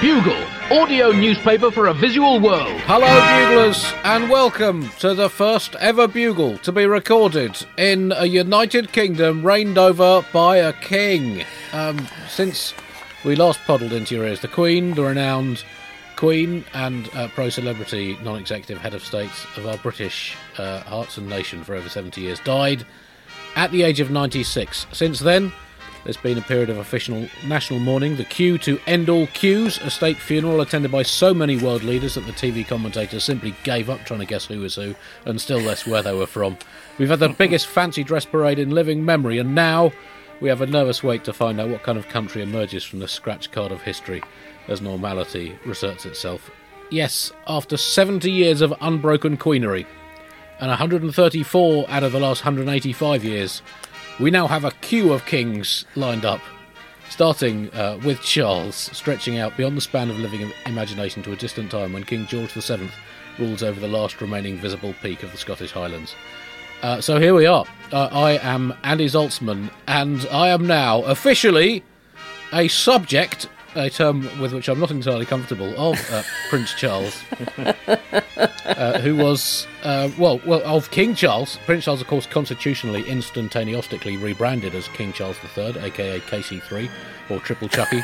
Bugle, audio newspaper for a visual world. Hello, buglers, and welcome to the first ever bugle to be recorded in a United Kingdom reigned over by a king. Um, since we last puddled into your ears, the Queen, the renowned Queen and uh, pro celebrity non executive head of state of our British uh, hearts and nation for over 70 years, died at the age of 96. Since then, there's been a period of official national mourning, the queue to end all queues, a state funeral attended by so many world leaders that the TV commentators simply gave up trying to guess who was who, and still less where they were from. We've had the biggest fancy dress parade in living memory, and now we have a nervous wait to find out what kind of country emerges from the scratch card of history as normality reasserts itself. Yes, after 70 years of unbroken queenery, and 134 out of the last 185 years, we now have a queue of kings lined up, starting uh, with Charles, stretching out beyond the span of living imagination to a distant time when King George VII rules over the last remaining visible peak of the Scottish Highlands. Uh, so here we are. Uh, I am Andy Zaltzman, and I am now officially a subject a term with which I'm not entirely comfortable, of uh, Prince Charles, uh, who was, uh, well, well, of King Charles. Prince Charles, of course, constitutionally, instantaneously rebranded as King Charles III, aka KC3, or Triple Chucky,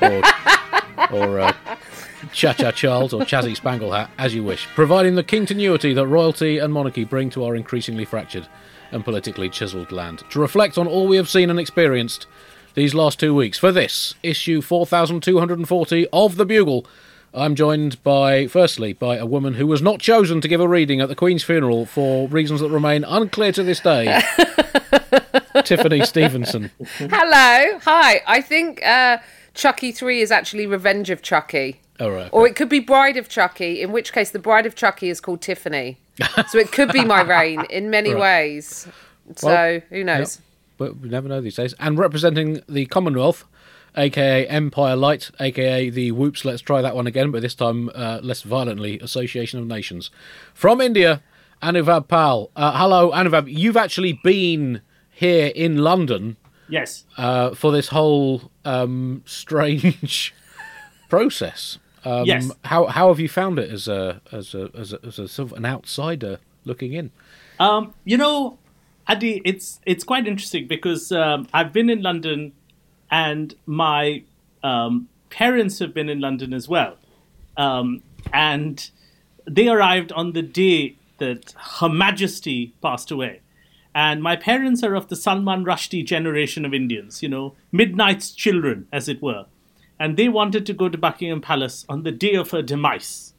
or, or uh, Cha Cha Charles, or Chazzy Spangle Hat, as you wish, providing the continuity that royalty and monarchy bring to our increasingly fractured and politically chiselled land. To reflect on all we have seen and experienced these last two weeks. For this, issue 4240 of The Bugle, I'm joined by, firstly, by a woman who was not chosen to give a reading at the Queen's funeral for reasons that remain unclear to this day. Tiffany Stevenson. Hello. Hi. I think uh, Chucky 3 is actually Revenge of Chucky. All right. Or it could be Bride of Chucky, in which case the Bride of Chucky is called Tiffany. so it could be my reign in many Right. ways. So Well, who knows? But we never know these days. And representing the Commonwealth, aka Empire Light, aka the Whoops, let's try that one again, but this time uh, less violently, Association of Nations. From India, Anuvab Pal. Uh, hello, Anuvab. You've actually been here in London Yes. uh, for this whole um, strange process. Um, Yes. How how have you found it as a as a as a, as a sort of an outsider looking in? Um, you know, Adi, it's it's quite interesting because um, I've been in London, and my um, parents have been in London as well, um, and they arrived on the day that Her Majesty passed away. And my parents are of the Salman Rushdie generation of Indians, you know, midnight's children, as it were. And they wanted to go to Buckingham Palace on the day of her demise.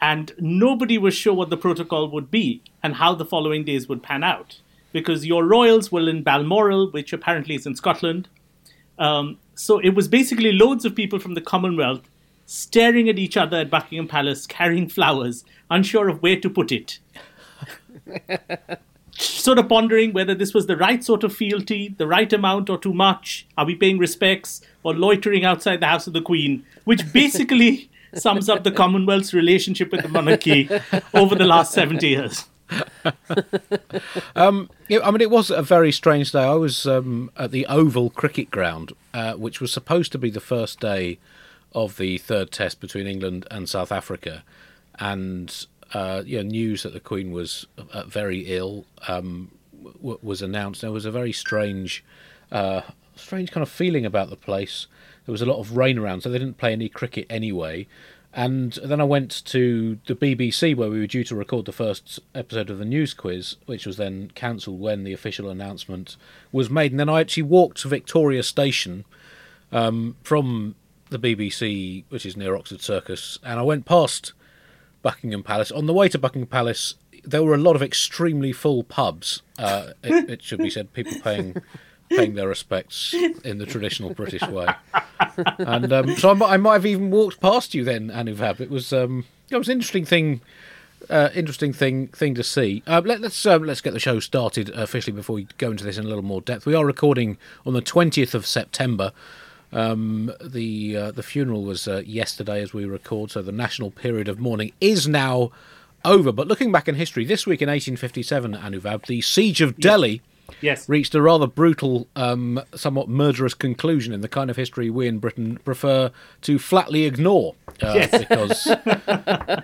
and nobody was sure what the protocol would be and how the following days would pan out because your royals were in Balmoral, which apparently is in Scotland. Um, so it was basically loads of people from the Commonwealth staring at each other at Buckingham Palace, carrying flowers, unsure of where to put it. sort of pondering whether this was the right sort of fealty, the right amount or too much. Are we paying respects or loitering outside the house of the Queen? Which basically sums up the Commonwealth's relationship with the monarchy over the last 70 years. Yeah, I mean, it was a very strange day. I was um, at the Oval Cricket Ground, uh, which was supposed to be the first day of the third test between England and South Africa, and uh, yeah, news that the Queen was uh, very ill um, w- was announced. There was a very strange, uh, strange kind of feeling about the place. There was a lot of rain around, so they didn't play any cricket anyway. And then I went to the BBC where we were due to record the first episode of the news quiz, which was then cancelled when the official announcement was made. And then I actually walked to Victoria Station um, from the BBC, which is near Oxford Circus, and I went past Buckingham Palace. On the way to Buckingham Palace, there were a lot of extremely full pubs. Uh, it, it should be said, people paying paying their respects in the traditional British way. And um, so I might, I might have even walked past you then, Anuvab. It was um, it was an interesting thing. Uh, interesting thing thing to see. Uh, let, let's um, let's get the show started officially before we go into this in a little more depth. We are recording on the twentieth of September. Um, the uh, the funeral was uh, yesterday as we record, so the national period of mourning is now over. But looking back in history, this week in 1857, Anuvab, the siege of Delhi Yes. reached a rather brutal, um, somewhat murderous conclusion in the kind of history we in Britain prefer to flatly ignore. Uh, Yes. Because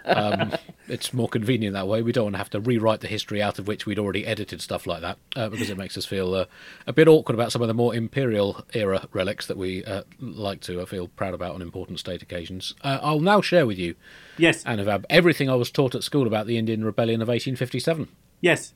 um, it's more convenient that way. We don't want to have to rewrite the history out of which we'd already edited stuff like that, uh, because it makes us feel uh, a bit awkward about some of the more imperial era relics that we uh, like to uh, feel proud about on important state occasions. Uh, I'll now share with you, Yes. Anuvab, everything I was taught at school about the Indian Rebellion of 1857. Yes.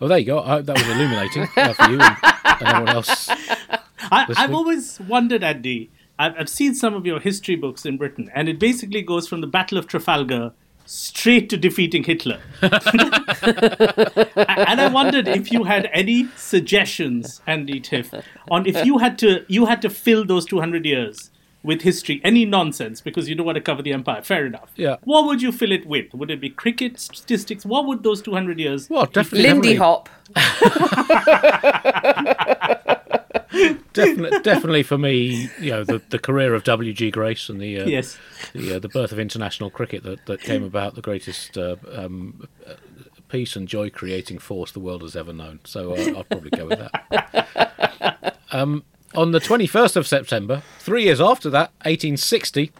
Oh, there you go. I hope that was illuminating uh, for you and, and everyone else. I, I've always wondered, Andy. I've, I've seen some of your history books in Britain, and it basically goes from the Battle of Trafalgar straight to defeating Hitler. and I wondered if you had any suggestions, Andy Tiff, on if you had to you had to fill those two hundred years with history, any nonsense, because you don't want to cover the empire. Fair enough. Yeah. What would you fill it with? Would it be cricket statistics? What would those two hundred years? Well, definitely. Lindy Hop. Definitely, definitely for me, you know, the, the career of W.G. Grace and the uh, Yes. the, uh, the birth of international cricket that, that came about, the greatest uh, um, uh, peace and joy creating force the world has ever known. So uh, I'll probably go with that. Um, on the 21st of September, three years after that, 1860,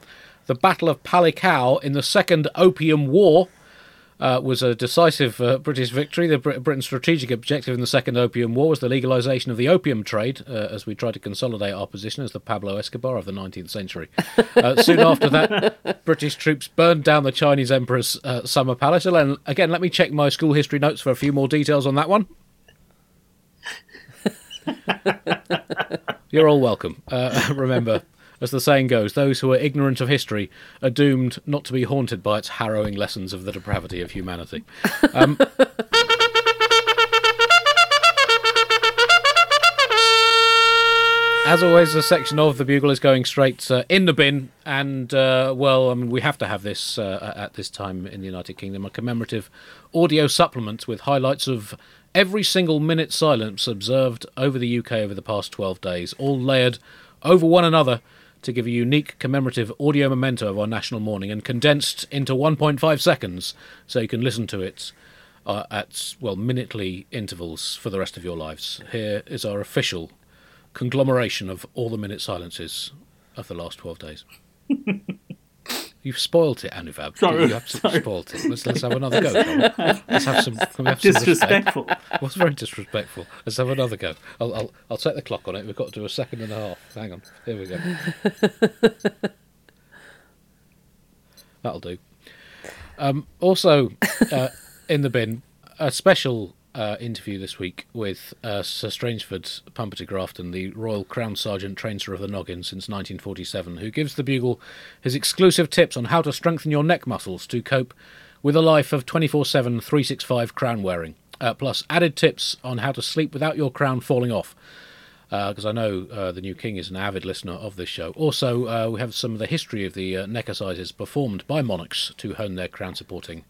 the Battle of Palikao in the Second Opium War uh, was a decisive uh, British victory. The Brit- Britain's strategic objective in the Second Opium War was the legalisation of the opium trade, uh, as we tried to consolidate our position as the Pablo Escobar of the 19th century. Uh, soon after that, British troops burned down the Chinese Emperor's uh, summer palace. Again, let me check my school history notes for a few more details on that one. You're all welcome. Uh, remember, as the saying goes, those who are ignorant of history are doomed not to be haunted by its harrowing lessons of the depravity of humanity. Um, as always, a section of the Bugle is going straight uh, in the bin, and uh, well, I mean, we have to have this uh, at this time in the United Kingdom a commemorative audio supplement with highlights of every single minute silence observed over the UK over the past 12 days, all layered over one another to give a unique commemorative audio memento of our national mourning and condensed into 1.5 seconds so you can listen to it uh, at, well, minutely intervals for the rest of your lives. Here is our official conglomeration of all the minute silences of the last 12 days. You've spoilt it, Anuvab. Sorry, You absolutely sorry. spoilt it. Let's, let's have another go. Let's have some, can we have some respect? Disrespectful. was very disrespectful. Let's have another go. I'll, I'll, I'll set the clock on it. We've got to do a second and a half. Hang on. Here we go. That'll do. Um, also, uh, in the bin, a special uh, interview this week with uh, Sir Strangeford Pumperty Grafton, the Royal Crown Sergeant Trainer of the Noggin since 1947, who gives the Bugle his exclusive tips on how to strengthen your neck muscles to cope with a life of 24 7, 365 crown wearing. Uh, plus, added tips on how to sleep without your crown falling off. Because I know uh, the new king is an avid listener of this show. Also, uh, we have some of the history of the uh, neck exercises performed by monarchs to hone their crown supporting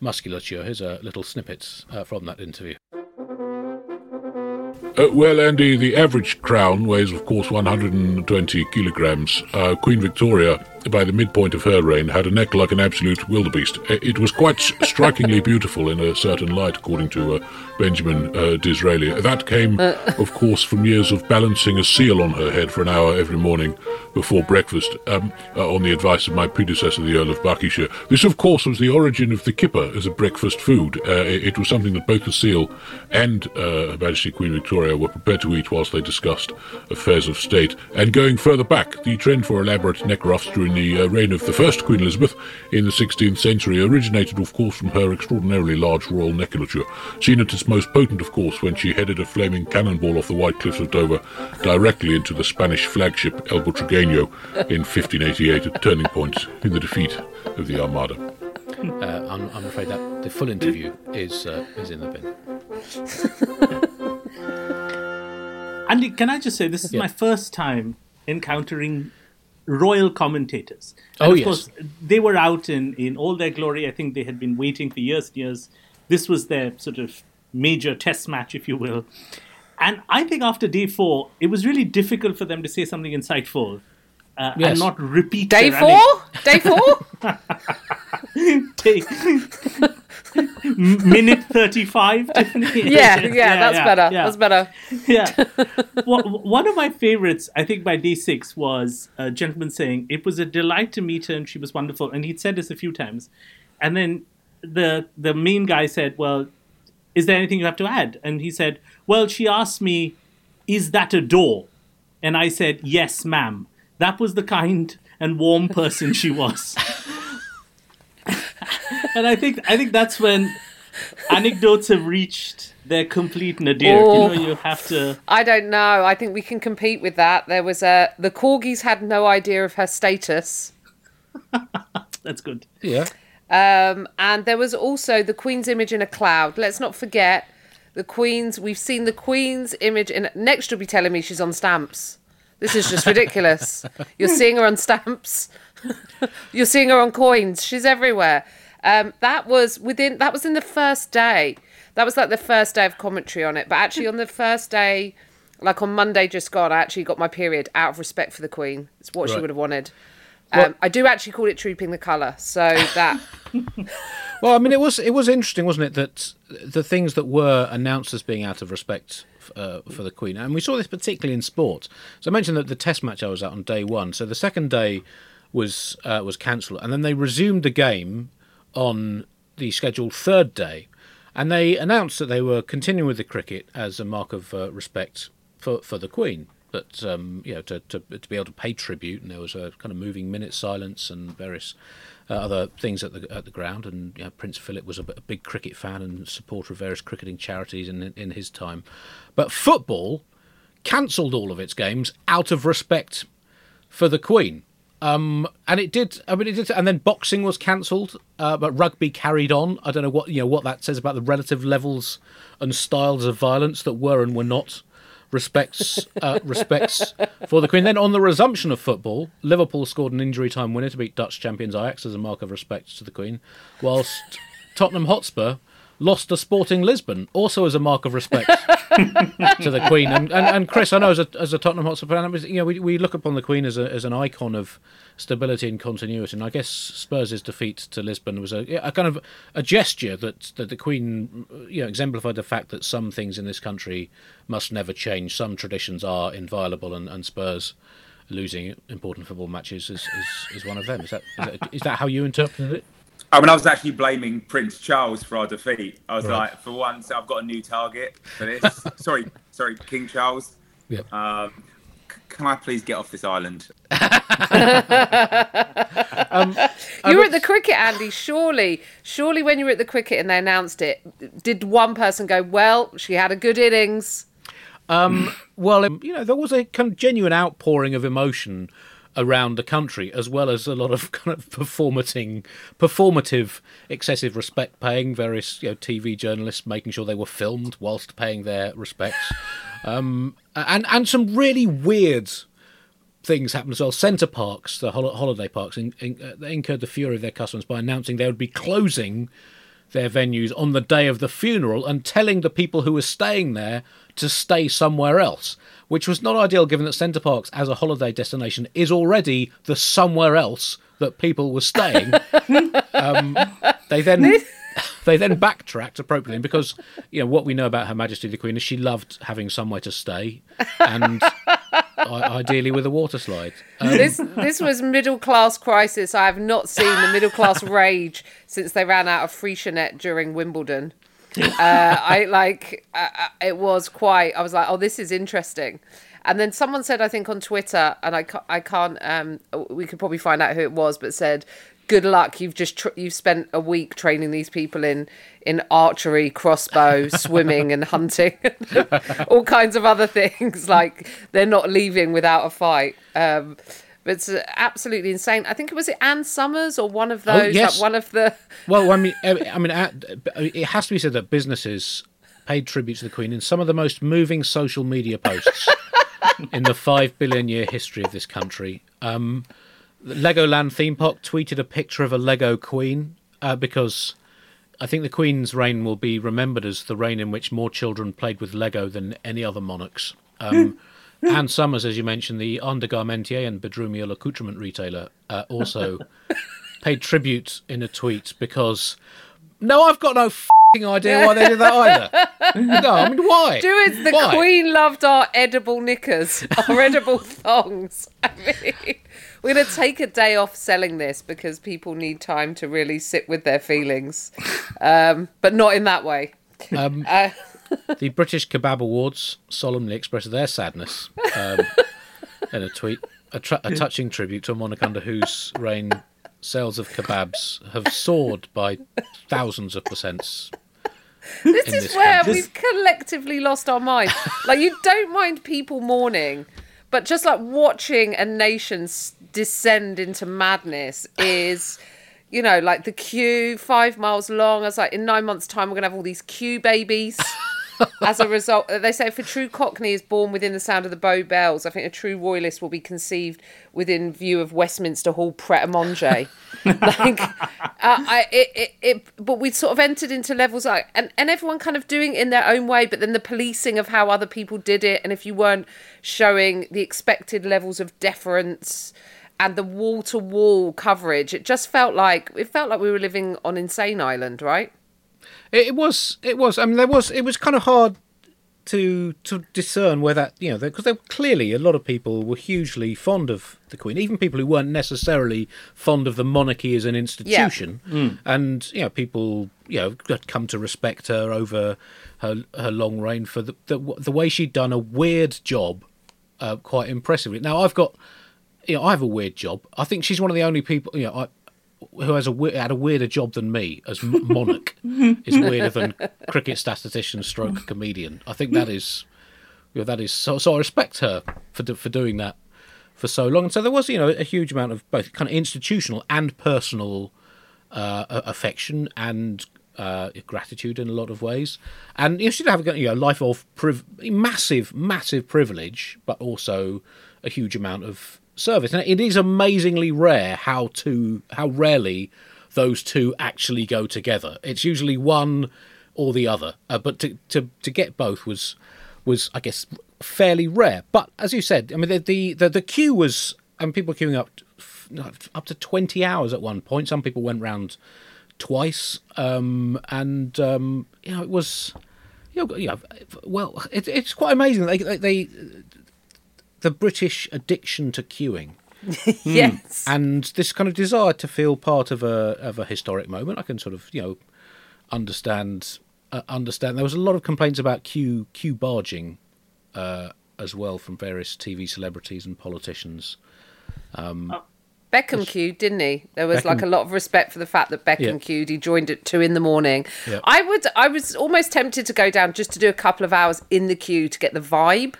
musculature. Here's a little snippet uh, from that interview. Uh, well, Andy, the average crown weighs, of course, 120 kilograms. Uh, Queen Victoria, by the midpoint of her reign, had a neck like an absolute wildebeest. Uh, It was quite strikingly beautiful in a certain light, according to uh, Benjamin uh, Disraeli. That came, of course, from years of balancing a seal on her head for an hour every morning before breakfast, um, uh, on the advice of my predecessor, the Earl of Buckinghamshire. This, of course, was the origin of the kipper as a breakfast food. Uh, it, it was something that both the seal and uh, Her Majesty Queen Victoria were prepared to eat whilst they discussed affairs of state. And going further back, the trend for elaborate neck ruffs during the uh, reign of the first Queen Elizabeth in the 16th century originated, of course, from her extraordinarily large royal neckulature, seen at its most potent, of course, when she headed a flaming cannonball off the white cliffs of Dover directly into the Spanish flagship El Butragueño in 1588, a turning point in the defeat of the Armada. Uh, I'm, I'm afraid that the full interview is uh, is in the bin. Andy, can I just say this is Yeah. my first time encountering royal commentators. Oh, And of yes. course, they were out in, in all their glory. I think they had been waiting for years and years. This was their sort of major test match, if you will. And I think after day four, it was really difficult for them to say something insightful uh, Yes. and not repeat Day their four? Day four? Day- M- minute 35, Tiffany. Yeah, yeah, that's better. yeah. That's better. yeah. Well, one of my favorites, I think, by day six was a gentleman saying, It was a delight to meet her and she was wonderful. And he'd said this a few times. And then the the main guy said, Well, is there anything you have to add? And he said, Well, she asked me, Is that a door? And I said, Yes, ma'am. That was the kind and warm person she was. And I think I think that's when anecdotes have reached their complete nadir. Oh. You know, you have to. I don't know. I think we can compete with that. There was a the corgis had no idea of her status. That's good. Yeah. Um, and there was also the Queen's image in a cloud. Let's not forget the Queen's. We've seen the Queen's image in. Next, you'll be telling me she's on stamps. This is just ridiculous. You're seeing her on stamps. You're seeing her on coins. She's everywhere. Um, that was within. That was in the first day. That was like the first day of commentary on it. But actually, on the first day, like on Monday just gone, I actually got my period out of respect for the Queen. It's what she would have wanted. Um, I do actually call it trooping the colour. So that Well, I mean, it was it was interesting, wasn't it, that the things that were announced as being out of respect uh, for the Queen, and we saw this particularly in sport. So I mentioned that the Test match I was at on day one. So the second day was uh, was cancelled, and then they resumed the game on the scheduled third day, and they announced that they were continuing with the cricket as a mark of uh, respect for for the Queen. That um, you know to, to to be able to pay tribute, and there was a kind of moving minute silence and various uh, other things at the at the ground. And you know, Prince Philip was a big cricket fan and supporter of various cricketing charities in in his time. But football cancelled all of its games out of respect for the Queen. Um, and it did. I mean, it did. And then boxing was cancelled, uh, but rugby carried on. I don't know what you know what that says about the relative levels and styles of violence that were and were not respects uh, respects for the Queen. Then on the resumption of football, Liverpool scored an injury time winner to beat Dutch champions Ajax as a mark of respect to the Queen, whilst Tottenham Hotspur lost to Sporting Lisbon, also as a mark of respect to the Queen. And, and, and Chris, I know as a, as a Tottenham Hotspur fan, you know, we, we look upon the Queen as, a, as an icon of stability and continuity. And I guess Spurs' defeat to Lisbon was a, a kind of a gesture that, that the Queen, you know, exemplified the fact that some things in this country must never change. Some traditions are inviolable, and, and Spurs losing important football matches is, is, is one of them. Is that, is that is that how you interpreted it? I mean, I was actually blaming Prince Charles for our defeat. I was Right. like, for once, I've got a new target for this. sorry, sorry, King Charles. Yep. Um, c- can I please get off this island? you were at the cricket, Andy. Surely, surely, when you were at the cricket and they announced it, did one person go, "Well, she had a good innings"? Well, um, you know, there was a kind of genuine outpouring of emotion around the country, as well as a lot of kind of performating, performative, excessive respect paying. Various you know, TV journalists making sure they were filmed whilst paying their respects, um, and and some really weird things happened as well. Center Parcs, the hol- holiday parks, in, in, uh, they incurred the fury of their customers by announcing they would be closing their venues on the day of the funeral and telling the people who were staying there to stay somewhere else, which was not ideal given that Center Parcs as a holiday destination is already the somewhere else that people were staying. um, they then they then backtracked appropriately because you know what we know about Her Majesty the Queen is she loved having somewhere to stay and ideally with a water slide. Um, This this was middle class crisis. I have not seen the middle class rage since they ran out of Freixenet during Wimbledon. Uh, I like it was quite. I was like, oh, this is interesting. And then someone said, I think on Twitter, and I can't, I can't. Um, we could probably find out who it was, but said, "Good luck. You've just tr- you've spent a week training these people in in archery, crossbow, swimming, and hunting, all kinds of other things. Like they're not leaving without a fight." Um, but it's uh, absolutely insane. I think it was it Anne Summers or one of those. Oh, yes. like one of the. Well, I mean, I mean, it has to be said that businesses paid tribute to the Queen in some of the most moving social media posts in the five billion year history of this country. Um, Legoland theme park tweeted a picture of a Lego Queen uh, because I think the Queen's reign will be remembered as the reign in which more children played with Lego than any other monarchs. Um, Anne Summers, as you mentioned, the undergarmentier and bedroomial accoutrement retailer, uh, also paid tribute in a tweet because no, I've got no idea why they did that either. no, I mean why? Do it. The Why? Queen loved our edible knickers, our edible thongs. I mean, we're going to take a day off selling this because people need time to really sit with their feelings, um, but not in that way. Um, Uh, the British Kebab Awards solemnly expressed their sadness um, in a tweet, a, tra- a touching tribute to a monarch under whose reign sales of kebabs have soared by thousands of percents. this is this where country. we've collectively lost our mind. like you don't mind people mourning, but just like watching a nation descend into madness is. You know, like the queue, five miles long. I was like, in nine months' time, we're gonna have all these queue babies. As a result, they say if a true Cockney is born within the sound of the Bow Bells, I think a true royalist will be conceived within view of Westminster Hall Pret a Manger. like, uh, I, it, it, it, but we sort of entered into levels like, and, and everyone kind of doing it in their own way, but then the policing of how other people did it, and if you weren't showing the expected levels of deference and the wall to wall coverage, it just felt like it felt like we were living on Insane Island, right? It, it was. It was. I mean, there was. It was kind of hard to to discern where that you know because there clearly a lot of people were hugely fond of the Queen, even people who weren't necessarily fond of the monarchy as an institution, and you know people you know had come to respect her over her her long reign for the the, the way she'd done a weird job uh, quite impressively. Now I've got you know I have a weird job. I think she's one of the only people you know I who has a had a weirder job than me as monarch is weirder than cricket statistician stroke comedian. I think that is you know, that is so. So I respect her for for doing that for so long. And so there was you know a huge amount of both kind of institutional and personal uh, affection and uh, gratitude in a lot of ways. And you know, she did have a you know life of priv- massive massive privilege, but also a huge amount of service. And it is amazingly rare how to how rarely those two actually go together. It's usually one or the other. Uh, but to, to to get both was was I guess fairly rare. But as you said, I mean the the the, the queue was and people queuing up up to twenty hours at one point. Some people went round twice, um, and um, you know it was. You know, well, it, it's quite amazing. They, they, the British addiction to queuing Yes. and this kind of desire to feel part of a of a historic moment. I can sort of you know understand uh, understand. There was a lot of complaints about queue queue barging uh, as well from various TV celebrities and politicians. Beckham queued, didn't he? There was like a lot of respect for the fact that Beckham Yeah. queued. He joined at two in the morning. Yeah. I would, I was almost tempted to go down just to do a couple of hours in the queue to get the vibe,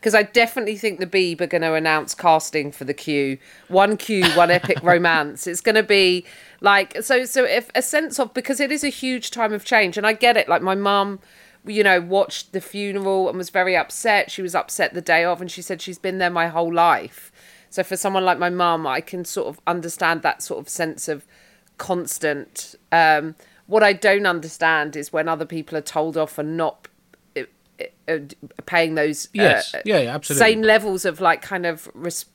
because I definitely think the Beeb are going to announce casting for the Q. One Q, one epic romance. It's going to be like so. So if a sense of because it is a huge time of change, and I get it. Like my mum you know, watched the funeral and was very upset. She was upset the day of, and she said she's been there my whole life. So for someone like my mum, I can sort of understand that sort of sense of constant. Um, what I don't understand is when other people are told off for not paying those uh, Yes. Yeah, yeah, absolutely. same levels of like kind of res-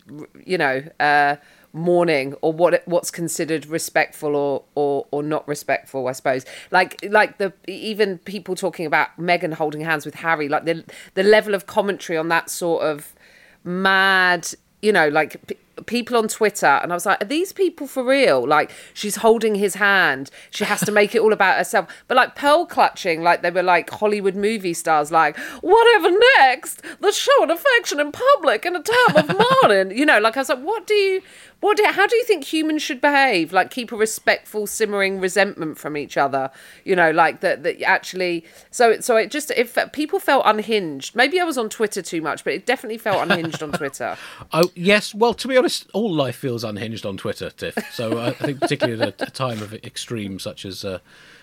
you know uh mourning or what what's considered respectful or or or not respectful i suppose like like the even people talking about Meghan holding hands with Harry like the the level of commentary on that sort of mad you know like people on twitter and i was like are these people for real? Like she's holding his hand. She has to make it all about herself. But like pearl clutching like they were like hollywood movie stars like whatever next the show an affection in public in a time of mourning. You know like i was like what do you what do, how do you think humans should behave? Like keep a respectful simmering resentment from each other you know like that that actually so so it just if people felt unhinged. Maybe i was on twitter too much but it definitely felt unhinged on twitter. Oh yes. Well, to be honest, all life feels unhinged on Twitter, Tiff. So uh, I think particularly at a, time of extreme such as. Uh,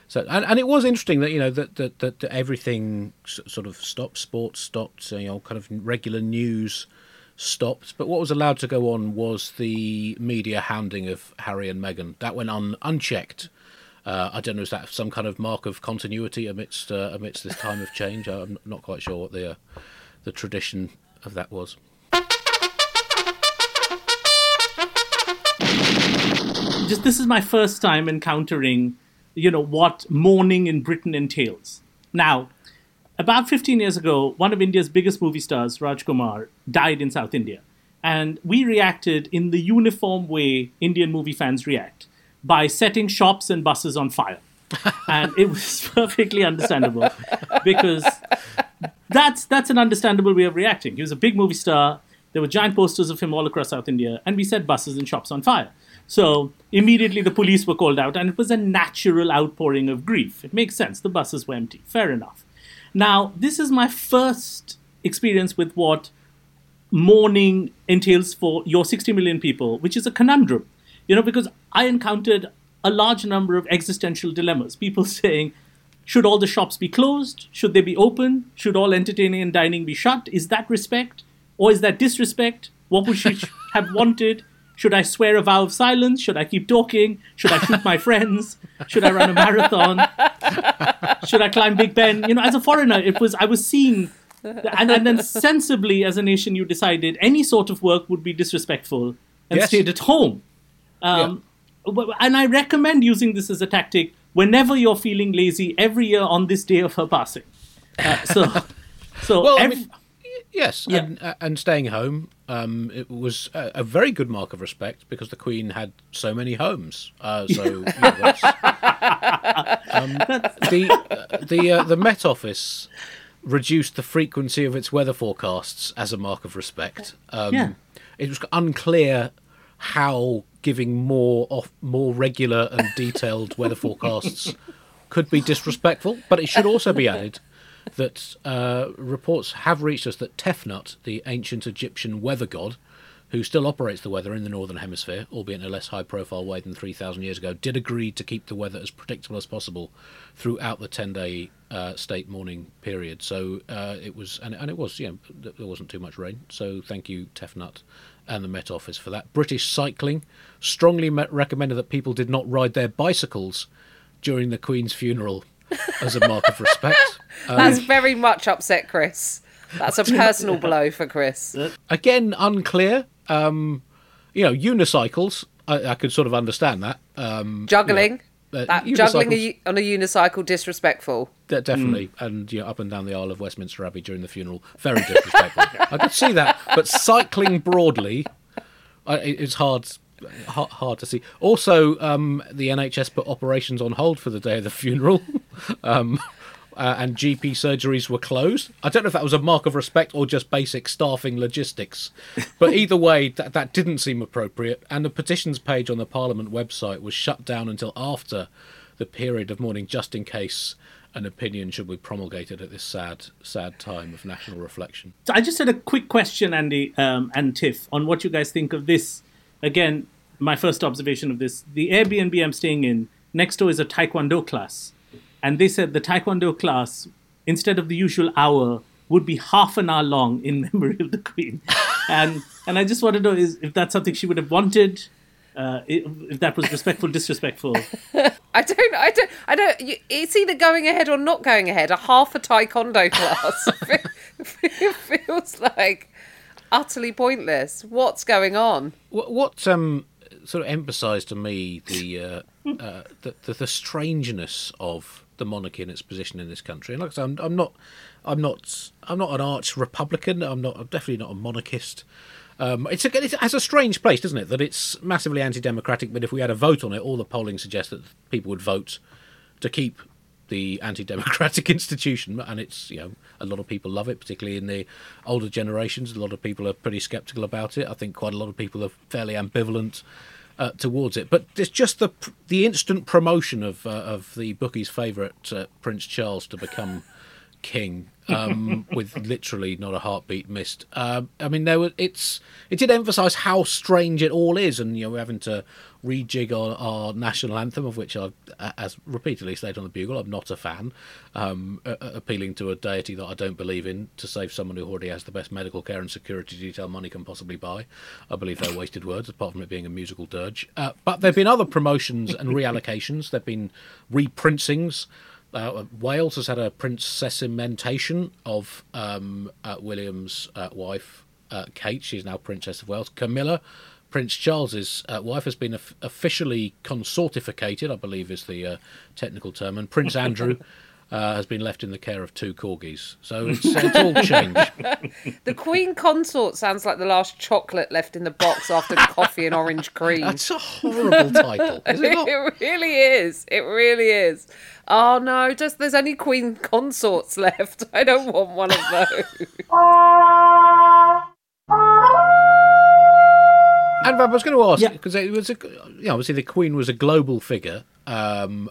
so, and, and it was interesting that you know that that, that, that everything sort of stopped, sports stopped, you know, kind of regular news stopped. But what was allowed to go on was the media hounding of Harry and Meghan. That went un, unchecked. Uh, I don't know, is that some kind of mark of continuity amidst uh, amidst this time of change? I'm not quite sure what the uh, the tradition of that was. Just this is my first time encountering you know, what mourning in Britain entails. Now, about 15 years ago, one of India's biggest movie stars, Raj Kumar, died in South India. And we reacted in the uniform way Indian movie fans react by setting shops and buses on fire. and it was perfectly understandable because that's that's an understandable way of reacting. He was a big movie star. There were giant posters of him all across South India, and we set buses and shops on fire. So immediately the police were called out, and it was a natural outpouring of grief. It makes sense. The buses were empty. Fair enough. Now, this is my first experience with what mourning entails for your 60 million people, which is a conundrum. You know, because I encountered a large number of existential dilemmas. People saying, should all the shops be closed? Should they be open? Should all entertaining and dining be shut? Is that respect? Or is that disrespect? What would she have wanted? Should I swear a vow of silence? Should I keep talking? Should I shoot my friends? Should I run a marathon? Should I climb Big Ben? You know, as a foreigner, it was I was seeing, and, and then sensibly, as a nation, you decided any sort of work would be disrespectful and Yes. stayed at home. Um, but- And I recommend using this as a tactic whenever you're feeling lazy every year on this day of her passing. Uh, so, so Well, I mean, yes, Yeah. and, uh, and staying home. Um, it was a, a very good mark of respect because the Queen had so many homes. Uh, so you know, that's, um, the uh, the uh, the Met Office reduced the frequency of its weather forecasts as a mark of respect. Um, Yeah. It was unclear how giving more off, more regular and detailed weather forecasts could be disrespectful, but it should also be added that uh, reports have reached us that Tefnut, the ancient Egyptian weather god, who still operates the weather in the northern hemisphere, albeit in a less high-profile way than 3,000 years ago, did agree to keep the weather as predictable as possible throughout the 10-day uh, state mourning period. So uh, it was, and, and it was, you know, there wasn't too much rain. So thank you, Tefnut, and the Met Office for that. British Cycling strongly me- recommended that people did not ride their bicycles during the Queen's funeral as a mark of respect. That's very much upset Chris. That's a personal blow for Chris. Again, unclear. Um, you know, unicycles. I, I could sort of understand that. Um, Juggling. uh, That, juggling a, on a unicycle disrespectful. de- definitely, and you know, up and down the aisle of Westminster Abbey during the funeral, very disrespectful. I could see that, but cycling broadly, I, it's hard, hard, hard to see. Also, um, the NHS put operations on hold for the day of the funeral. um, uh, and GP surgeries were closed. I don't know if that was a mark of respect or just basic staffing logistics, but either way, that, that didn't seem appropriate. And the petitions page on the Parliament website was shut down until after the period of mourning, just in case an opinion should be promulgated at this sad, sad time of national reflection. So I just had a quick question, Andy um, and Tiff, on what you guys think of this. Again, my first observation of this: the Airbnb I'm staying in next door is a Taekwondo class, and they said the Taekwondo class, instead of the usual hour, would be half an hour long in memory of the Queen. and and I just want to know is if that's something she would have wanted, uh, if, that was respectful, disrespectful. I don't, I don't, I don't. you- It's either going ahead or not going ahead. A half a taekwondo class it feels like utterly pointless. What's going on? What, what um, sort of emphasised to me the, uh, uh, the, the the strangeness of the monarchy and its position in this country. And like I said, I'm, I'm not, I'm not, I'm not an arch Republican. I'm not. I'm definitely not a monarchist. Um, it's a, it has a strange place, doesn't it? That it's massively anti-democratic. But if we had a vote on it, all the polling suggests that people would vote to keep the anti-democratic institution, and it's you know a lot of people love it, particularly in the older generations. A lot of people are pretty sceptical about it. I think quite a lot of people are fairly ambivalent uh, towards it. But it's just the the instant promotion of uh, of the bookies' favourite uh, Prince Charles to become king. Um, with literally not a heartbeat missed. Um, I mean, there were, it's it did emphasise how strange it all is, and you know, we're having to rejig our, our national anthem, of which a- as repeatedly stated on the Bugle, I'm not a fan. Um, a- appealing to a deity that I don't believe in to save someone who already has the best medical care and security detail money can possibly buy. I believe they're wasted words, apart from it being a musical dirge. Uh, but there have been other promotions and reallocations. There have been reprincings. Uh, Wales has had a princessimentation of um, uh, William's uh, wife, uh, Kate. She's now Princess of Wales. Camilla Prince Charles's uh, wife has been of- officially consortificated, I believe is the uh, technical term, and Prince Andrew uh, has been left in the care of two corgis. So it's, it's all changed. The Queen Consort sounds like the last chocolate left in the box after coffee and orange cream. That's a horrible title, is it not? it really is. It really is. Oh no, just there's only Queen Consorts left. I don't want one of those. And I was going to ask Yeah. because it was, a, you know, obviously the Queen was a global figure, um,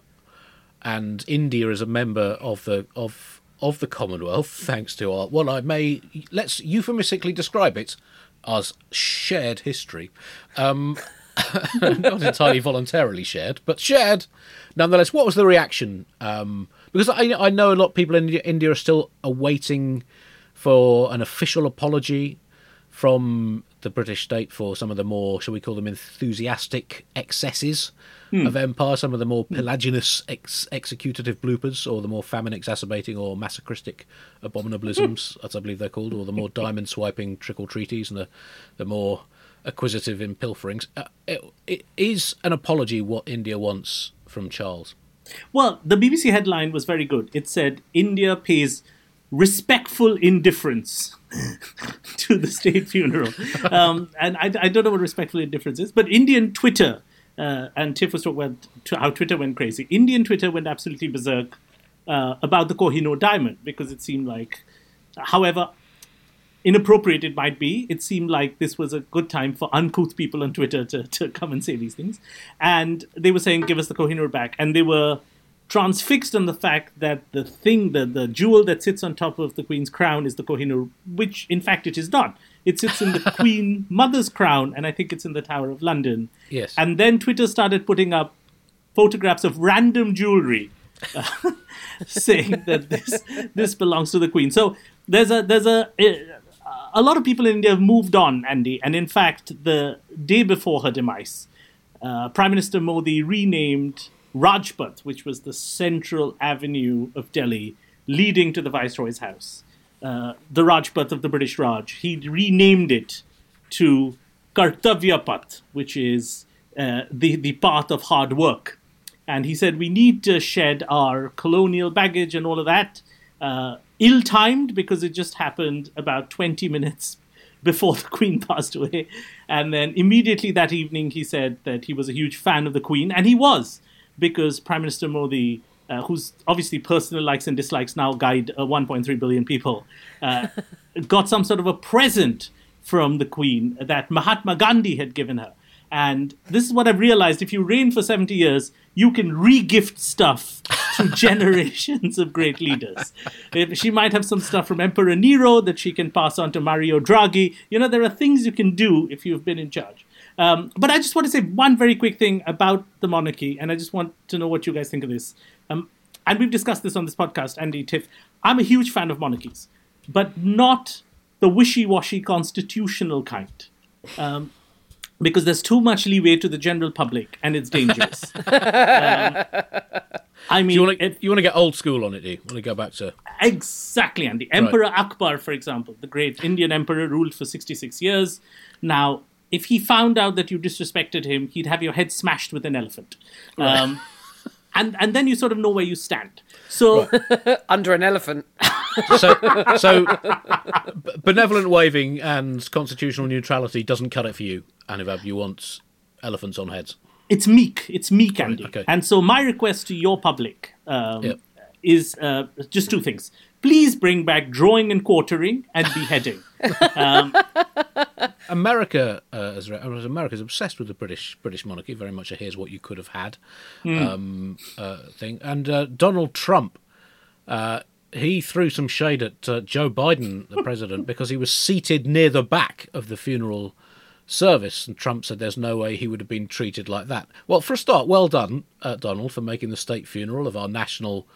and India is a member of the of of the Commonwealth, thanks to our well, I may let's euphemistically describe it as shared history, um, not entirely voluntarily shared, but shared nonetheless. What was the reaction? Um, because I I know a lot of people in India are still awaiting for an official apology from the British state for some of the more, shall we call them, enthusiastic excesses hmm. of empire, some of the more hmm. Pelagianous ex- executive bloopers, or the more famine exacerbating or masochistic abominablisms, hmm. as I believe they're called, or the more diamond swiping trickle treaties and the, the more acquisitive in pilferings. Uh, it, it is an apology what India wants from Charles. Well, the BBC headline was very good. It said India pays respectful indifference to the state funeral. Um, and I, I don't know what respectful indifference is, but Indian Twitter, uh, and Tiff was talking about how Twitter went crazy. Indian Twitter went absolutely berserk uh, about the Kohinoor diamond because it seemed like, however inappropriate it might be, it seemed like this was a good time for uncouth people on Twitter to, to come and say these things. And they were saying, give us the Kohinoor back. And they were transfixed on the fact that the thing, the, the jewel that sits on top of the Queen's crown is the Kohinoor, which in fact it is not. It sits in the Queen Mother's crown, and I think it's in the Tower of London. Yes. And then Twitter started putting up photographs of random jewelry saying that this this belongs to the queen. So there's a there's a a lot of people in India have moved on, Andy, and in fact, the day before her demise, uh, Prime Minister Modi renamed Rajpath, which was the central avenue of Delhi leading to the Viceroy's house, uh, the Rajpath of the British Raj. He renamed it to Kartavya Path, which is uh, the the path of hard work. And he said we need to shed our colonial baggage and all of that. Uh, ill-timed because it just happened about 20 minutes before the Queen passed away. And then immediately that evening, he said that he was a huge fan of the Queen, and he was because Prime Minister Modi. Uh, whose obviously personal likes and dislikes now guide uh, 1.3 billion people, uh, got some sort of a present from the Queen that Mahatma Gandhi had given her. And this is what I've realized if you reign for 70 years, you can re-gift stuff to generations of great leaders. She might have some stuff from Emperor Nero that she can pass on to Mario Draghi. You know, there are things you can do if you've been in charge. Um, but I just want to say one very quick thing about the monarchy, and I just want to know what you guys think of this. Um, and we've discussed this on this podcast, Andy Tiff. I'm a huge fan of monarchies, but not the wishy-washy constitutional kind. Um, because there's too much leeway to the general public and it's dangerous. um, I mean, You want to you want to get old school on it? Do you want to go back to? exactly, Andy. Emperor Akbar, for example, the great Indian emperor, ruled for 66 years. Now, if he found out that you disrespected him, he'd have your head smashed with an elephant. Um, and, and then you sort of know where you stand. So, Under an elephant. So, so b- benevolent waving and constitutional neutrality doesn't cut it for you, Anuvab. You want elephants on heads. it's meek. It's meek, Andy. okay. And so my request to your public um, Yep. is uh, just two things. Please bring back drawing and quartering and beheading. America, uh, as America is obsessed with the British British monarchy. Very much a "here's what you could have had" um, uh, thing. And uh, Donald Trump, uh, he threw some shade at uh, Joe Biden, the president, because he was seated near the back of the funeral service, and Trump said there's no way he would have been treated like that. Well, for a start, well done, uh, Donald, for making the state funeral of our national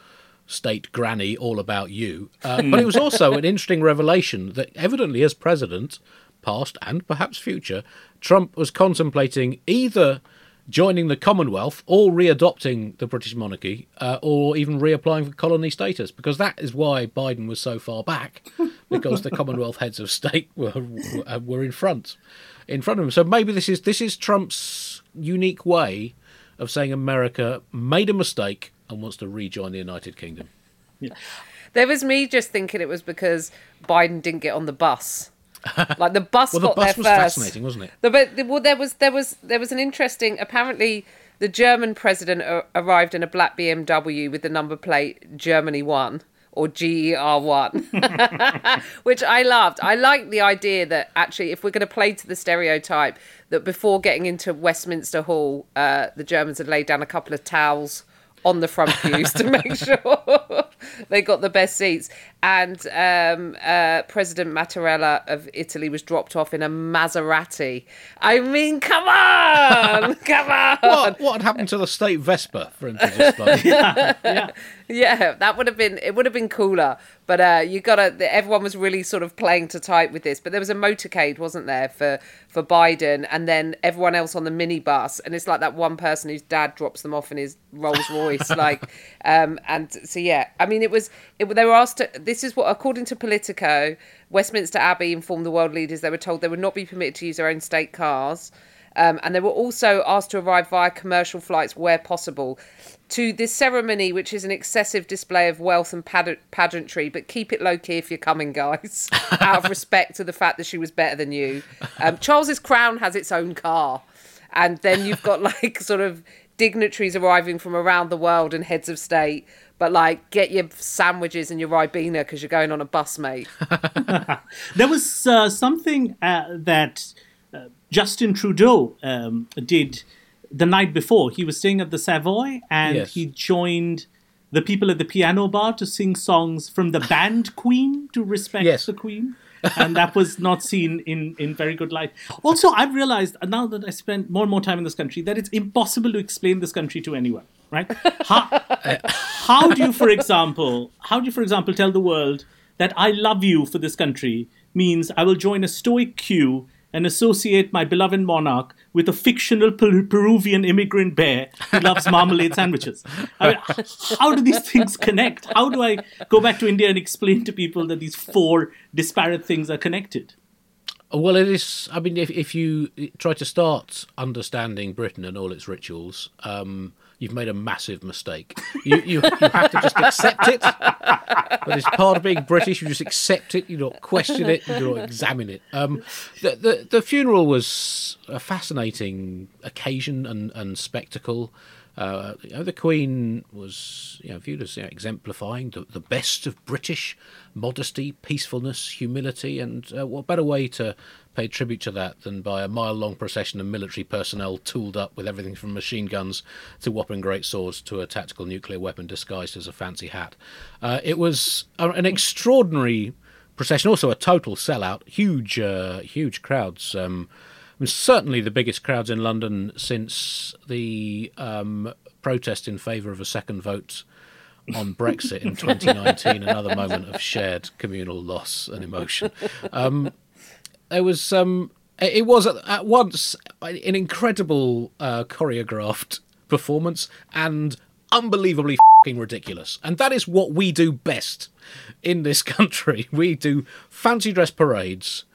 state granny all about you. Uh, but it was also an interesting revelation that evidently, as president, past and perhaps future, Trump was contemplating either joining the Commonwealth or readopting the British monarchy uh, or even reapplying for colony status because that is why Biden was so far back because the Commonwealth heads of state were were, were in front in front of him. So maybe this is this is Trump's unique way of saying America made a mistake and wants to rejoin the United Kingdom. There was me just thinking it was because Biden didn't get on the bus. Like the bus Well, the got bus there was first. fascinating, wasn't it? The, well, there was there was there was an interesting. Apparently, the German president a- arrived in a black BMW with the number plate Germany One or GER One, which I loved. I like the idea that actually, if we're going to play to the stereotype, that before getting into Westminster Hall, uh, the Germans had laid down a couple of towels on the front pews to make sure they got the best seats. And um, uh, President Mattarella of Italy was dropped off in a Maserati. I mean, come on, come on. What, what had happened to the state Vespa for him to just like, Yeah, that would have been it. Would have been cooler, but uh, you gotta. Everyone was really sort of playing to type with this. But there was a motorcade, wasn't there, for for Biden, and then everyone else on the minibus, and it's like that one person whose dad drops them off in his Rolls Royce, like, um, and so yeah. I mean, it was. It, they were asked. To, this is what, according to Politico, Westminster Abbey informed the world leaders they were told they would not be permitted to use their own state cars. Um, and they were also asked to arrive via commercial flights where possible to this ceremony, which is an excessive display of wealth and pageantry. But keep it low key if you're coming, guys, out of respect to the fact that she was better than you. Um, Charles's crown has its own car, and then you've got like sort of dignitaries arriving from around the world and heads of state. But like, get your sandwiches and your ribena because you're going on a bus, mate. There was uh, something uh, that uh, Justin Trudeau um, did the night before. He was staying at the Savoy and Yes. he joined the people at the piano bar to sing songs from the band Queen to respect Yes. the Queen. and that was not seen in, in very good light. Also, I've realized now that I spend more and more time in this country that it's impossible to explain this country to anyone, right? How, how do you, for example, how do you, for example, tell the world that I love you for this country means I will join a stoic queue and associate my beloved monarch with a fictional Per- Peruvian immigrant bear who loves marmalade sandwiches. I mean, how do these things connect? How do I go back to India and explain to people that these four disparate things are connected? Well, it is. I mean, if if you try to start understanding Britain and all its rituals, um, you've made a massive mistake. You, you you have to just accept it. But it's part of being British. You just accept it. You don't question it. You don't examine it. Um, the, the the funeral was a fascinating occasion and and spectacle. Uh, you know, the Queen was you know, viewed as you know, exemplifying the, the best of British modesty, peacefulness, humility, and uh, what better way to pay tribute to that than by a mile long procession of military personnel tooled up with everything from machine guns to whopping great swords to a tactical nuclear weapon disguised as a fancy hat. Uh, it was an extraordinary procession, also a total sellout, huge, uh, huge crowds. Um, mean, certainly the biggest crowds in London since the um, protest in favour of a second vote on Brexit in 2019, another moment of shared communal loss and emotion. Um, there was um, it was at, at once an incredible uh, choreographed performance and unbelievably fing ridiculous, and that is what we do best in this country. We do fancy dress parades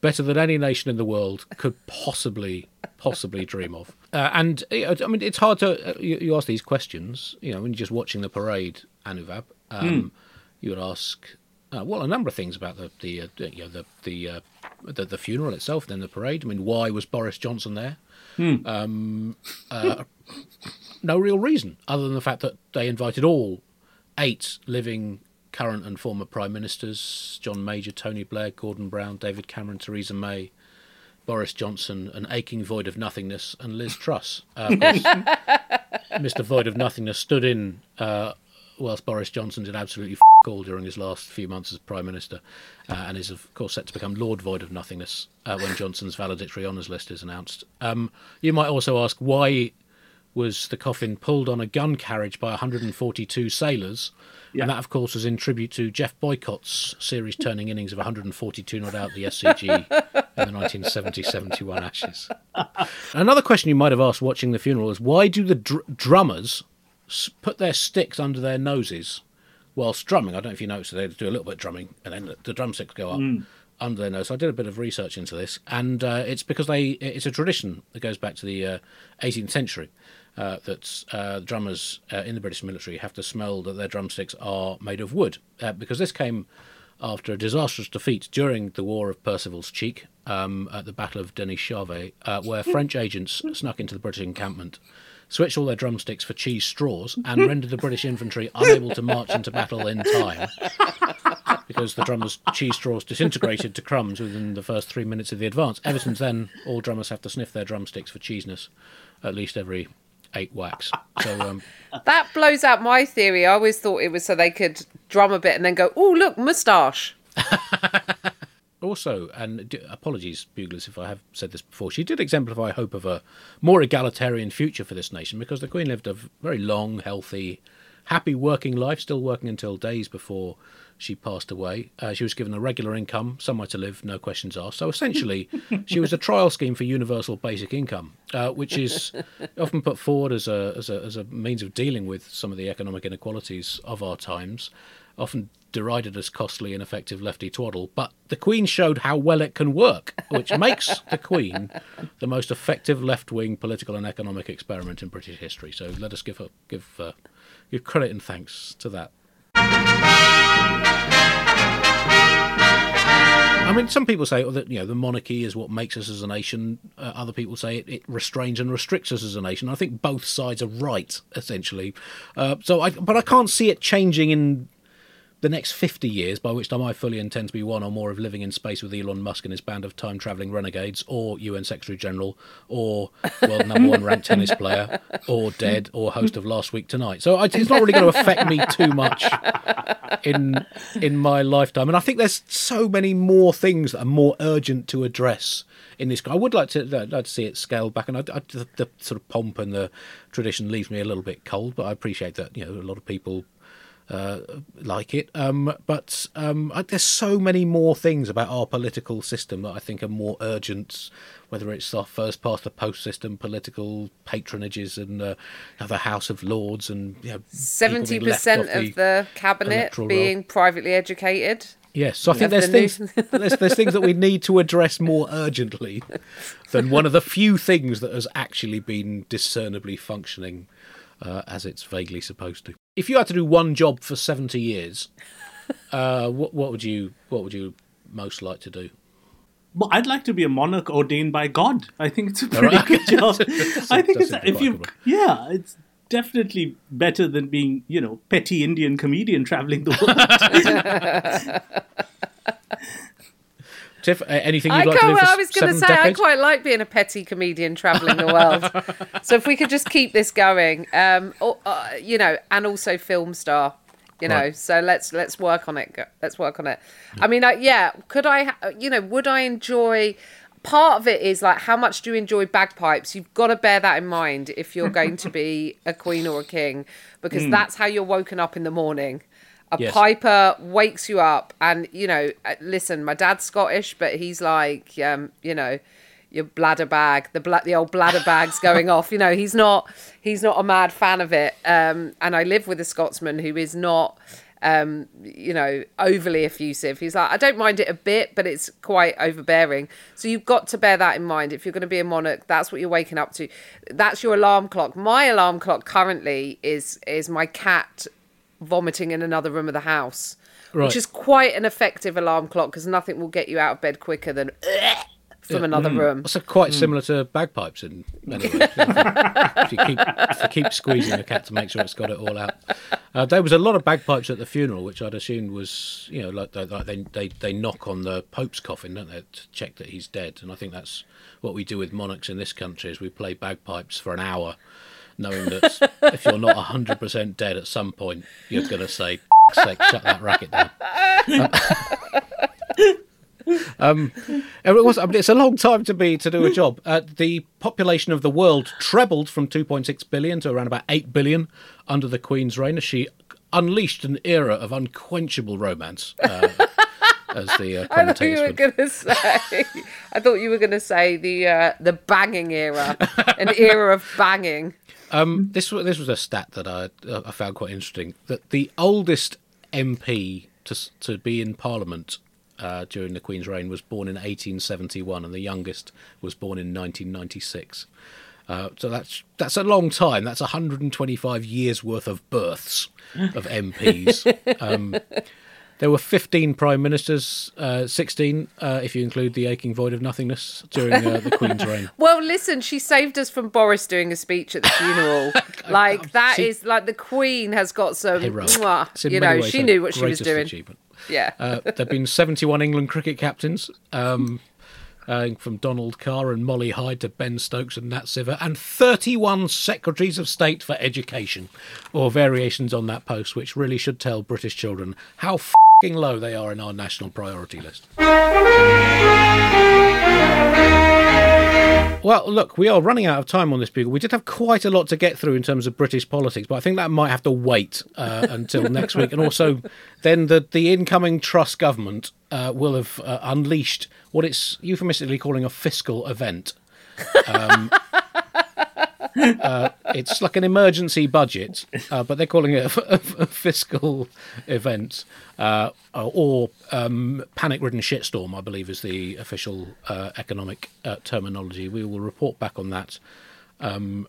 better than any nation in the world could possibly possibly dream of. Uh, and I mean, it's hard to uh, you, you ask these questions. You know, when you're just watching the parade, Anuvab, um, you would ask. Uh, well, a number of things about the the uh, you know, the the, uh, the the funeral itself, then the parade. I mean, why was Boris Johnson there? Um, uh, no real reason other than the fact that they invited all eight living current and former prime ministers John Major, Tony Blair, Gordon Brown, David Cameron, Theresa May, Boris Johnson, an aching void of nothingness, and Liz Truss. Uh, Mr. Void of Nothingness stood in uh, whilst Boris Johnson did absolutely f- all during his last few months as Prime Minister, uh, and is of course set to become Lord Void of Nothingness uh, when Johnson's valedictory honours list is announced. Um, you might also ask why was the coffin pulled on a gun carriage by 142 sailors. Yeah. And that, of course, was in tribute to Geoff Boycott's series turning innings of 142 not out the SCG in the 1970 71 Ashes. Another question you might have asked watching the funeral is why do the dr- drummers s- put their sticks under their noses whilst drumming? I don't know if you noticed, they do a little bit of drumming and then the, drumsticks go up. Under their nose. So I did a bit of research into this, and uh, it's because they it's a tradition that goes back to the uh, 18th century uh, that uh, drummers uh, in the British military have to smell that their drumsticks are made of wood. Uh, because this came after a disastrous defeat during the War of Percival's Cheek um, at the Battle of Denis Charvet, uh, where French agents snuck into the British encampment, switched all their drumsticks for cheese straws, and rendered the British infantry unable to march into battle in time. Because the drummers' cheese straws disintegrated to crumbs within the first three minutes of the advance. Ever since then, all drummers have to sniff their drumsticks for cheeseness at least every eight whacks. So um, That blows out my theory. I always thought it was so they could drum a bit and then go, oh, look, moustache. also, and d- apologies, buglers, if I have said this before, she did exemplify hope of a more egalitarian future for this nation because the Queen lived a very long, healthy, happy working life, still working until days before she passed away. Uh, she was given a regular income, somewhere to live, no questions asked. So essentially, she was a trial scheme for universal basic income, uh, which is often put forward as a, as, a, as a means of dealing with some of the economic inequalities of our times, often derided as costly and effective lefty twaddle. But the Queen showed how well it can work, which makes the Queen the most effective left wing political and economic experiment in British history. So let us give, her, give, uh, give credit and thanks to that. I mean, some people say that you know the monarchy is what makes us as a nation. Uh, other people say it, it restrains and restricts us as a nation. I think both sides are right, essentially. Uh, so, I, but I can't see it changing in the next 50 years, by which time I fully intend to be one or more of living in space with Elon Musk and his band of time travelling renegades, or UN Secretary General, or world number one ranked tennis player, or dead, or host of Last Week Tonight. So it's not really going to affect me too much in in my lifetime. And I think there's so many more things that are more urgent to address in this. I would like to like to see it scaled back, and I, I, the, the sort of pomp and the tradition leaves me a little bit cold. But I appreciate that you know a lot of people uh, like it. Um, but um, I, there's so many more things about our political system that I think are more urgent. Whether it's our first past the post system, political patronages, and uh, the House of Lords, and you know, seventy percent of the cabinet electoral roll. being privately educated. Yes, so I think there's the things there's, there's things that we need to address more urgently than one of the few things that has actually been discernibly functioning uh, as it's vaguely supposed to. If you had to do one job for seventy years, uh, what what would you what would you most like to do? Well, I'd like to be a monarch ordained by God. I think it's a pretty right. good job. That's- I think it's if you, yeah, it's definitely better than being, you know, petty Indian comedian traveling the world. Tiff, anything you'd I, like to do for I was going to say I quite like being a petty comedian traveling the world. so if we could just keep this going, um, or, uh, you know, and also film star, you know. Right. So let's let's work on it. Let's work on it. I mean, uh, yeah, could I? You know, would I enjoy? Part of it is like how much do you enjoy bagpipes? You've got to bear that in mind if you're going to be a queen or a king, because that's how you're woken up in the morning. A Yes. piper wakes you up, and you know, uh, listen, my dad's Scottish, but he's like, um, you know, your bladder bag, the bla- the old bladder bag's going off. You know, he's not he's not a mad fan of it. Um, and I live with a Scotsman who is not, um, you know, overly effusive. He's like, I don't mind it a bit, but it's quite overbearing. So you've got to bear that in mind. If you're going to be a monarch, that's what you're waking up to. That's your alarm clock. My alarm clock currently is is my cat vomiting in another room of the house, Right. which is quite an effective alarm clock because nothing will get you out of bed quicker than from another room. That's quite similar to bagpipes in many ways. if, you keep, if you keep squeezing the cat to make sure it's got it all out. Uh, there was a lot of bagpipes at the funeral, which I'd assumed was, you know, like, they- like they, they, they knock on the Pope's coffin, don't they, to check that he's dead. And I think that's what we do with monarchs in this country is we play bagpipes for an hour, knowing that if you're not 100% dead at some point, you're going to say, sake, shut that racket down. Um, it was. I mean, it's a long time to be to do a job. Uh, the population of the world trebled from 2.6 billion to around about 8 billion under the Queen's reign, as she unleashed an era of unquenchable romance. Uh, as the uh, I thought you were going to say. I thought you were going to say the uh, the banging era, an era of banging. Um, this was this was a stat that I uh, I found quite interesting. That the oldest MP to to be in Parliament uh, during the Queen's reign was born in 1871, and the youngest was born in 1996. Uh, so that's that's a long time. That's 125 years worth of births of MPs. um, there were 15 prime ministers, uh, 16 uh, if you include the aching void of nothingness during uh, the Queen's reign. Well, listen, she saved us from Boris doing a speech at the funeral. like that She- is like the Queen has got some. Mwah, you know, she knew what she was doing. Achievement. Yeah. Uh, there have been 71 England cricket captains, um, uh, from Donald Carr and Molly Hide to Ben Stokes and Nat Siver, and 31 Secretaries of State for Education, or variations on that post, which really should tell British children how low they are in our national priority list. Well, look, we are running out of time on this bugle. We did have quite a lot to get through in terms of British politics, but I think that might have to wait uh, until next week. And also, then the, the incoming Truss government uh, will have uh, unleashed what it's euphemistically calling a fiscal event. Um, uh, it's like an emergency budget, uh, but they're calling it a, a fiscal event uh, or um, panic-ridden shitstorm. I believe is the official uh, economic uh, terminology. We will report back on that um,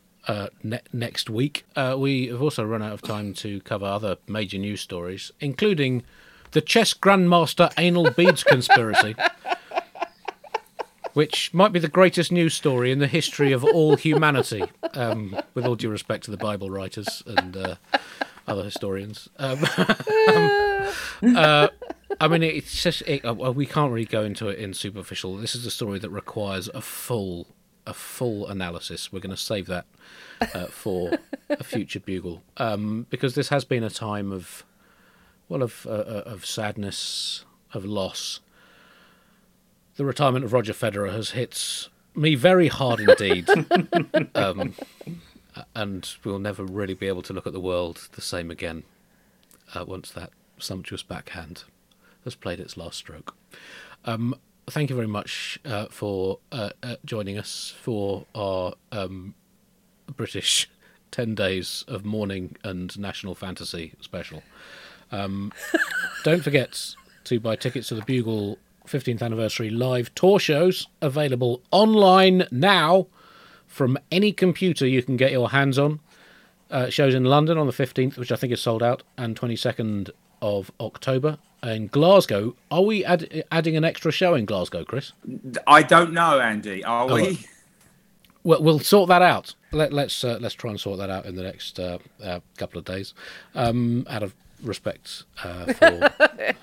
ne- next week. We have also run out of time to cover other major news stories, including the chess grandmaster anal beads conspiracy. Which might be the greatest news story in the history of all humanity, um, with all due respect to the Bible writers and uh, other historians. Um, uh, I mean, it's just it, uh, we can't really go into it in superficial. This is a story that requires a full, a full analysis. We're going to save that uh, for a future bugle um, because this has been a time of, well, of uh, uh, of sadness, of loss. The retirement of Roger Federer has hit me very hard indeed, um, and we'll never really be able to look at the world the same again uh, once that sumptuous backhand has played its last stroke. Um, thank you very much uh, for uh, uh, joining us for our um, British 10 days of mourning and national fantasy special. Um, don't forget to buy tickets to the Bugle 15th anniversary live tour shows available online now from any computer you can get your hands on. Uh, shows in London on the 15th, which I think is sold out, and 22nd of October. In Glasgow, are we add- adding an extra show in Glasgow, Chris? I don't know, Andy. Are Oh, we? Well, we'll sort that out. Let, let's uh, let's try and sort that out in the next uh, uh, couple of days, um, out of respect uh, for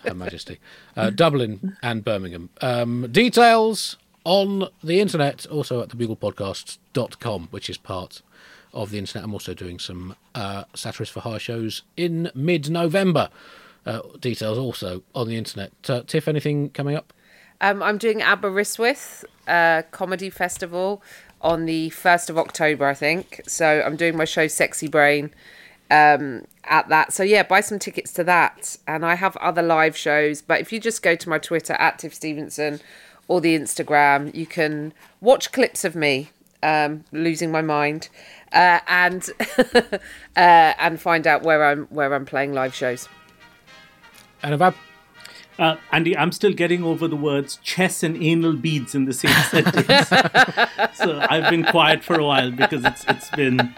Her Majesty. Uh, Dublin and Birmingham. Um, details on the internet, also at thebuglepodcast.com, which is part of the internet. I'm also doing some uh, Satirist for Hire shows in mid-November. Uh, details also on the internet. Uh, Tiff, anything coming up? Um, I'm doing Aberystwyth uh, Comedy Festival on the 1st of October, I think. So I'm doing my show Sexy Brain um, at that. So yeah, buy some tickets to that. And I have other live shows. But if you just go to my Twitter at Tiff Stevenson or the Instagram, you can watch clips of me um, losing my mind uh, and uh, and find out where I'm where I'm playing live shows. And have I Uh, Andy, I'm still getting over the words chess and anal beads in the same sentence. so I've been quiet for a while because it's it's been.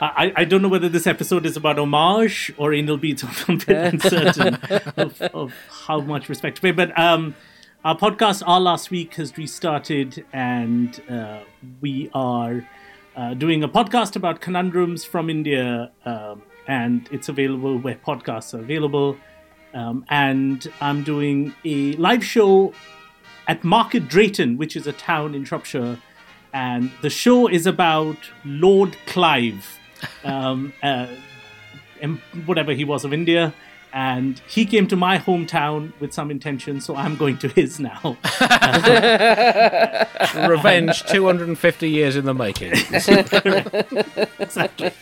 I, I don't know whether this episode is about homage or anal beads. I'm a bit uncertain of, of how much respect to pay. But um, our podcast, Our Last Week, has restarted, and uh, we are uh, doing a podcast about conundrums from India, um, and it's available where podcasts are available. Um, and I'm doing a live show at Market Drayton, which is a town in Shropshire. And the show is about Lord Clive, um, uh, em- whatever he was of India. and he came to my hometown with some intention, so I'm going to his now. Revenge 250 years in the making. exactly.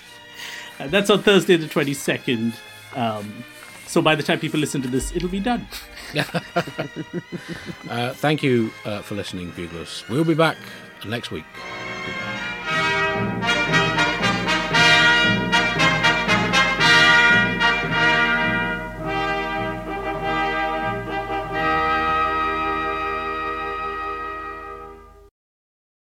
And that's on Thursday, the 22nd. Um, so by the time people listen to this, it'll be done. Uh, thank you uh, for listening, Buglers. We'll be back next week.